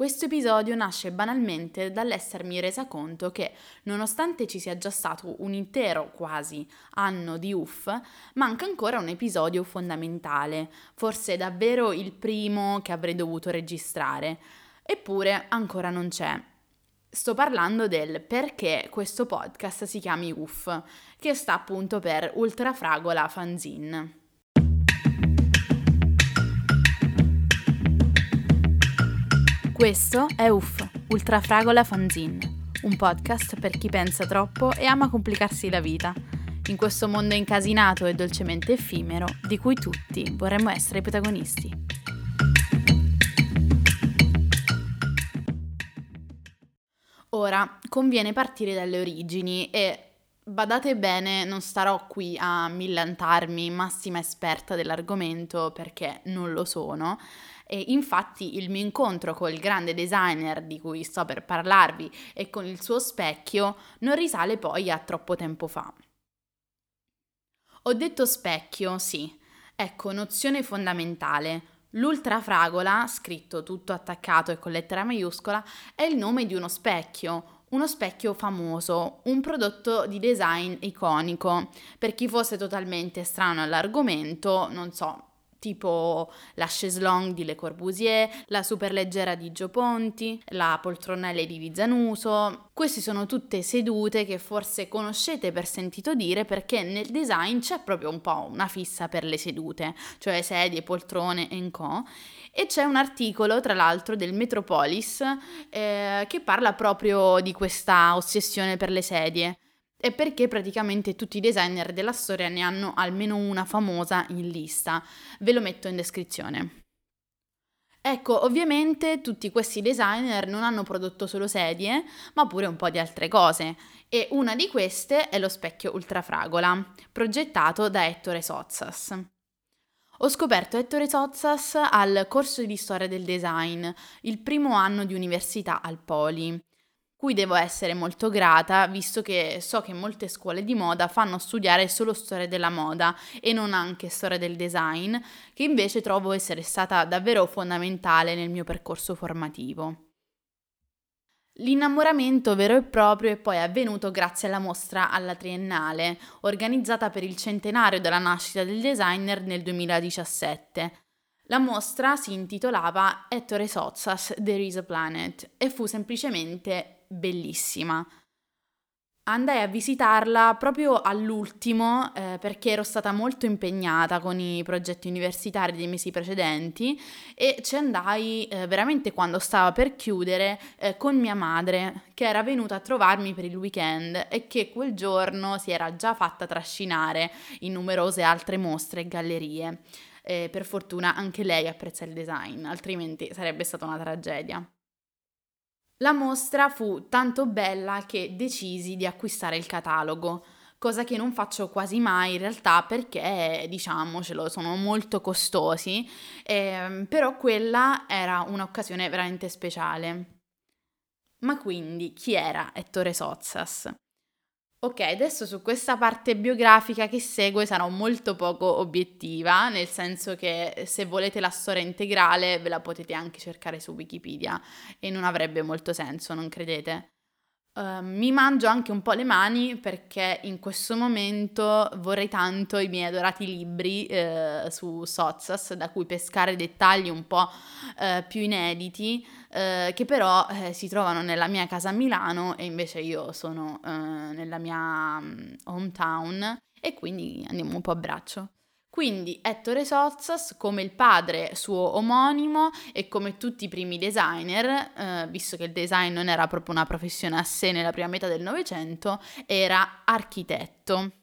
Questo episodio nasce banalmente dall'essermi resa conto che, nonostante ci sia già stato un intero quasi anno di UF, manca ancora un episodio fondamentale, forse davvero il primo che avrei dovuto registrare. Eppure ancora non c'è. Sto parlando del perché questo podcast si chiami UF, che sta appunto per Ultrafragola Fanzine. Questo è UF, Ultrafragola Fanzine, un podcast per chi pensa troppo e ama complicarsi la vita, in questo mondo incasinato e dolcemente effimero di cui tutti vorremmo essere i protagonisti. Ora, conviene partire dalle origini e badate bene, non starò qui a millantarmi massima esperta dell'argomento perché non lo sono, e infatti il mio incontro col grande designer di cui sto per parlarvi e con il suo specchio non risale poi a troppo tempo fa. Ho detto specchio, sì. Ecco, nozione fondamentale. L'ultrafragola, scritto tutto attaccato e con lettera maiuscola, è il nome di uno specchio, uno specchio famoso, un prodotto di design iconico. Per chi fosse totalmente strano all'argomento, non so, tipo la chaise longue di Le Corbusier, la superleggera di Gio Ponti, la poltrona Lady di Zanuso. Queste sono tutte sedute che forse conoscete per sentito dire perché nel design c'è proprio un po' una fissa per le sedute, cioè sedie, poltrone e co. E c'è un articolo, tra l'altro, del Metropolis eh, che parla proprio di questa ossessione per le sedie e perché praticamente tutti i designer della storia ne hanno almeno una famosa in lista. Ve lo metto in descrizione. Ecco, ovviamente tutti questi designer non hanno prodotto solo sedie, ma pure un po' di altre cose, e una di queste è lo specchio ultrafragola, progettato da Ettore Sozzas. Ho scoperto Ettore Sozzas al corso di storia del design, il primo anno di università al Poli cui devo essere molto grata, visto che so che molte scuole di moda fanno studiare solo storia della moda e non anche storia del design, che invece trovo essere stata davvero fondamentale nel mio percorso formativo. L'innamoramento vero e proprio è poi avvenuto grazie alla mostra alla Triennale, organizzata per il centenario della nascita del designer nel 2017. La mostra si intitolava Ettore Sozzas There is a Planet e fu semplicemente bellissima. Andai a visitarla proprio all'ultimo eh, perché ero stata molto impegnata con i progetti universitari dei mesi precedenti e ci andai eh, veramente quando stava per chiudere eh, con mia madre che era venuta a trovarmi per il weekend e che quel giorno si era già fatta trascinare in numerose altre mostre e gallerie. per fortuna anche lei apprezza il design, altrimenti sarebbe stata una tragedia. La mostra fu tanto bella che decisi di acquistare il catalogo, cosa che non faccio quasi mai in realtà perché, diciamocelo, sono molto costosi, eh, però quella era un'occasione veramente speciale. Ma quindi chi era Ettore Sozzas? Ok, adesso su questa parte biografica che segue sarò molto poco obiettiva, nel senso che se volete la storia integrale ve la potete anche cercare su Wikipedia e non avrebbe molto senso, non credete? Uh, mi mangio anche un po' le mani perché in questo momento vorrei tanto i miei adorati libri uh, su Sozzas, da cui pescare dettagli un po' uh, più inediti, che però eh, si trovano nella mia casa a Milano e invece io sono nella mia um, hometown e quindi andiamo un po' a braccio. Quindi Ettore Sozzas, come il padre suo omonimo e come tutti i primi designer, eh, visto che il design non era proprio una professione a sé nella prima metà del Novecento, era architetto.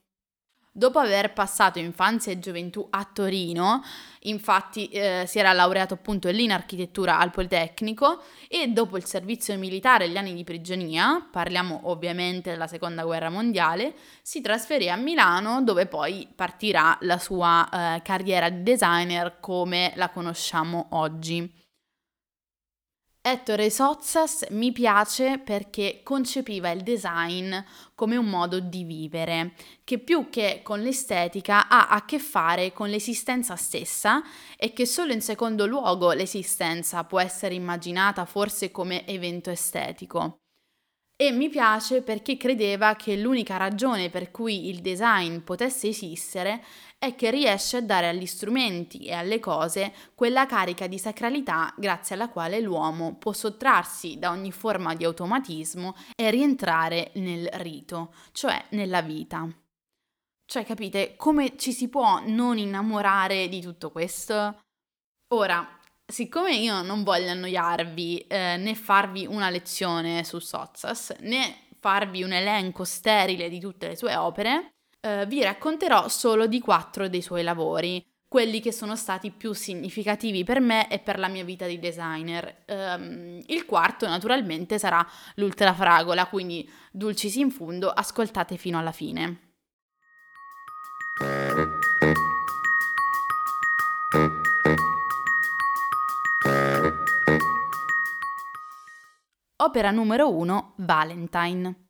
Dopo aver passato infanzia e gioventù a Torino, infatti eh, si era laureato appunto lì in architettura al Politecnico e dopo il servizio militare e gli anni di prigionia, parliamo ovviamente della seconda guerra mondiale, si trasferì a Milano dove poi partirà la sua eh, carriera di designer come la conosciamo oggi. Ettore Sozzas mi piace perché concepiva il design come un modo di vivere, che più che con l'estetica ha a che fare con l'esistenza stessa e che solo in secondo luogo l'esistenza può essere immaginata forse come evento estetico. E mi piace perché credeva che l'unica ragione per cui il design potesse esistere è che riesce a dare agli strumenti e alle cose quella carica di sacralità grazie alla quale l'uomo può sottrarsi da ogni forma di automatismo e rientrare nel rito, cioè nella vita. Cioè, capite, come ci si può non innamorare di tutto questo? Ora, Siccome io non voglio annoiarvi eh, né farvi una lezione su Sozzas, né farvi un elenco sterile di tutte le sue opere, eh, vi racconterò solo di quattro dei suoi lavori, quelli che sono stati più significativi per me e per la mia vita di designer. Um, il quarto naturalmente sarà l'ultrafragola, quindi dulcis in fundo, ascoltate fino alla fine. Opera numero 1 Valentine.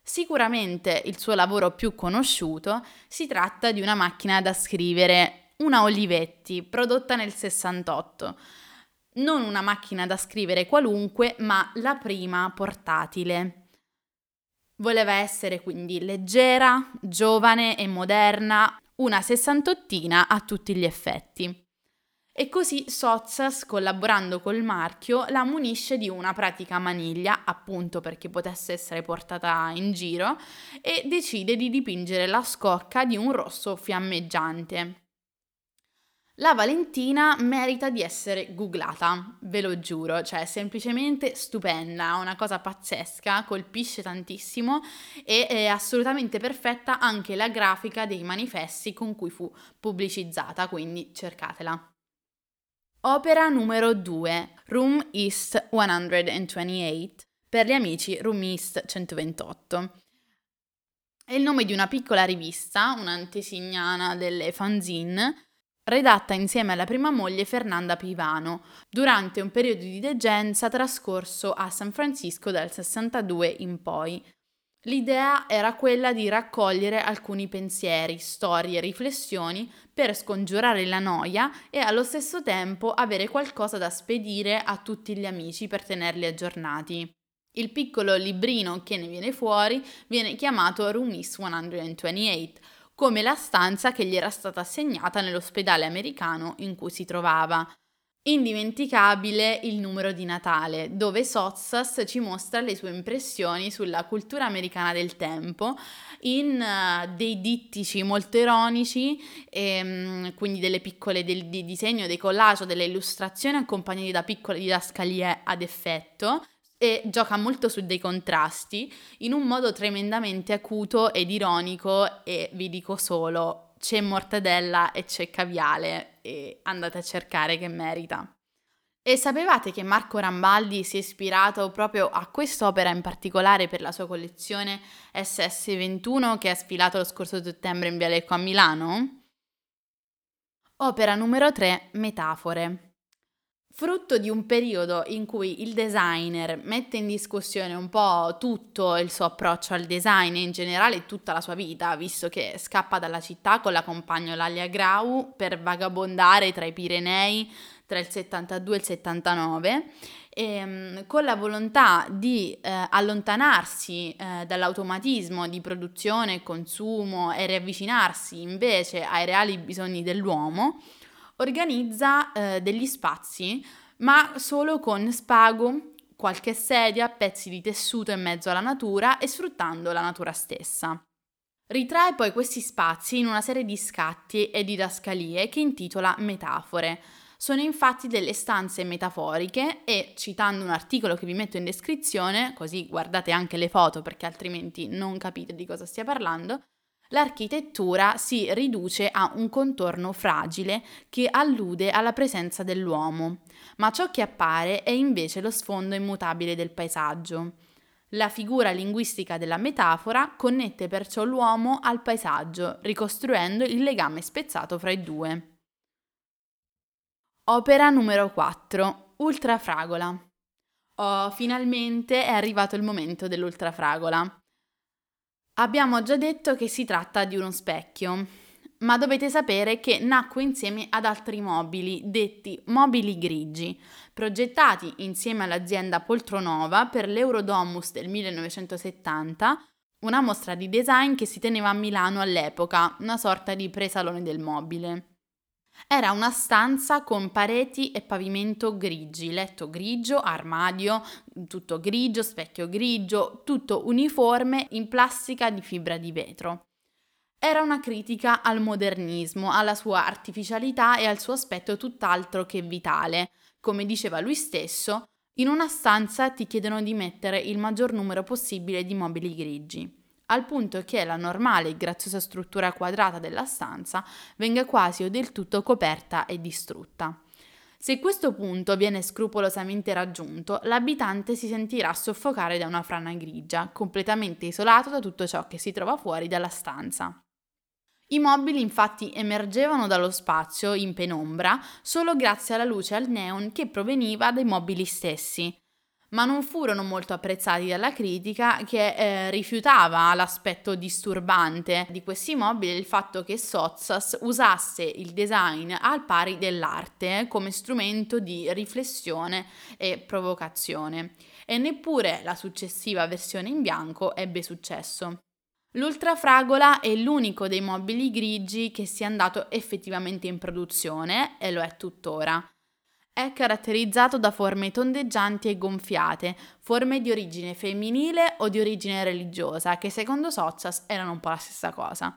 Sicuramente il suo lavoro più conosciuto si tratta di una macchina da scrivere, una Olivetti, prodotta nel 68. Non una macchina da scrivere qualunque, ma la prima portatile. Voleva essere quindi leggera, giovane e moderna, una sessantottina a tutti gli effetti. E così Sozzas, collaborando col marchio, la munisce di una pratica maniglia, appunto perché potesse essere portata in giro, e decide di dipingere la scocca di un rosso fiammeggiante. La Valentina merita di essere googlata, ve lo giuro, cioè è semplicemente stupenda, una cosa pazzesca, colpisce tantissimo e è assolutamente perfetta anche la grafica dei manifesti con cui fu pubblicizzata, quindi cercatela. Opera numero 2, Room East 128, per gli amici Room East 128. È il nome di una piccola rivista, un'antesignana delle fanzine, redatta insieme alla prima moglie Fernanda Pivano, durante un periodo di degenza trascorso a San Francisco dal 62 in poi, L'idea era quella di raccogliere alcuni pensieri, storie, riflessioni per scongiurare la noia e allo stesso tempo avere qualcosa da spedire a tutti gli amici per tenerli aggiornati. Il piccolo librino che ne viene fuori viene chiamato Roomies 128, come la stanza che gli era stata assegnata nell'ospedale americano in cui si trovava. Indimenticabile il numero di Natale, dove Sozzas ci mostra le sue impressioni sulla cultura americana del tempo in uh, dei dittici molto ironici, e, um, quindi delle piccole del, di disegno, dei collage, delle illustrazioni accompagnate da piccole didascalie ad effetto e gioca molto su dei contrasti in un modo tremendamente acuto ed ironico e vi dico solo c'è mortadella e c'è caviale e andate a cercare che merita. E sapevate che Marco Rambaldi si è ispirato proprio a quest'opera in particolare per la sua collezione SS21 che ha sfilato lo scorso settembre in Vialecco a Milano? Opera numero 3 Metafore. Frutto di un periodo in cui il designer mette in discussione un po' tutto il suo approccio al design e in generale tutta la sua vita, visto che scappa dalla città con la compagna Lalia Grau per vagabondare tra i Pirenei tra il 72 e il 79, e, ehm, con la volontà di eh, allontanarsi eh, dall'automatismo di produzione e consumo e riavvicinarsi invece ai reali bisogni dell'uomo organizza eh, degli spazi, ma solo con spago, qualche sedia, pezzi di tessuto in mezzo alla natura e sfruttando la natura stessa. Ritrae poi questi spazi in una serie di scatti e didascalie che intitola Metafore. Sono infatti delle stanze metaforiche e, citando un articolo che vi metto in descrizione, così guardate anche le foto perché altrimenti non capite di cosa stia parlando, l'architettura si riduce a un contorno fragile che allude alla presenza dell'uomo, ma ciò che appare è invece lo sfondo immutabile del paesaggio. La figura linguistica della metafora connette perciò l'uomo al paesaggio, ricostruendo il legame spezzato fra i due. Opera numero 4. Ultrafragola. Oh, finalmente è arrivato il momento dell'ultrafragola. Abbiamo già detto che si tratta di uno specchio, ma dovete sapere che nacque insieme ad altri mobili, detti mobili grigi, progettati insieme all'azienda Poltronova per l'Eurodomus del 1970, una mostra di design che si teneva a Milano all'epoca, una sorta di presalone del mobile. Era una stanza con pareti e pavimento grigi, letto grigio, armadio, tutto grigio, specchio grigio, tutto uniforme in plastica di fibra di vetro. Era una critica al modernismo, alla sua artificialità e al suo aspetto tutt'altro che vitale. Come diceva lui stesso, in una stanza ti chiedono di mettere il maggior numero possibile di mobili grigi, al punto che la normale e graziosa struttura quadrata della stanza venga quasi o del tutto coperta e distrutta. Se questo punto viene scrupolosamente raggiunto, l'abitante si sentirà soffocare da una frana grigia, completamente isolato da tutto ciò che si trova fuori dalla stanza. I mobili infatti emergevano dallo spazio in penombra solo grazie alla luce al neon che proveniva dai mobili stessi, ma non furono molto apprezzati dalla critica che eh, rifiutava l'aspetto disturbante di questi mobili e il fatto che Sozzas usasse il design al pari dell'arte come strumento di riflessione e provocazione e neppure la successiva versione in bianco ebbe successo. L'ultrafragola è l'unico dei mobili grigi che sia andato effettivamente in produzione e lo è tuttora. È caratterizzato da forme tondeggianti e gonfiate, forme di origine femminile o di origine religiosa, che secondo Sozzas erano un po' la stessa cosa.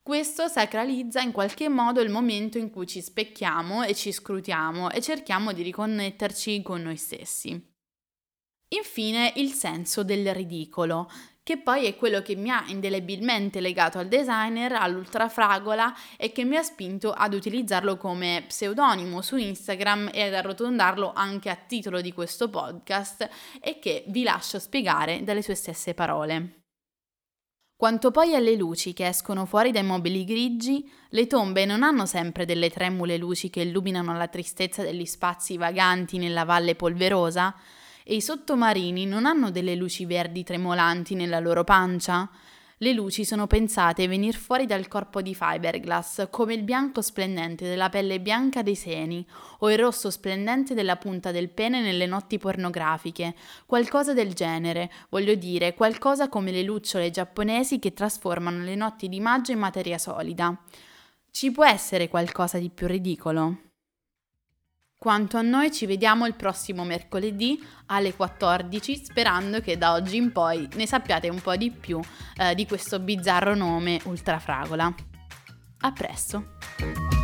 Questo sacralizza in qualche modo il momento in cui ci specchiamo e ci scrutiamo e cerchiamo di riconnetterci con noi stessi. Infine il senso del ridicolo, che poi è quello che mi ha indelebilmente legato al designer, all'ultrafragola e che mi ha spinto ad utilizzarlo come pseudonimo su Instagram e ad arrotondarlo anche a titolo di questo podcast e che vi lascio spiegare dalle sue stesse parole. Quanto poi alle luci che escono fuori dai mobili grigi, le tombe non hanno sempre delle tremule luci che illuminano la tristezza degli spazi vaganti nella valle polverosa, e i sottomarini non hanno delle luci verdi tremolanti nella loro pancia? Le luci sono pensate a venire fuori dal corpo di fiberglass, come il bianco splendente della pelle bianca dei seni o il rosso splendente della punta del pene nelle notti pornografiche, qualcosa del genere, voglio dire, qualcosa come le lucciole giapponesi che trasformano le notti di maggio in materia solida. Ci può essere qualcosa di più ridicolo? Quanto a noi ci vediamo il prossimo mercoledì alle 14 sperando che da oggi in poi ne sappiate un po' di più eh, di questo bizzarro nome Ultrafragola. A presto!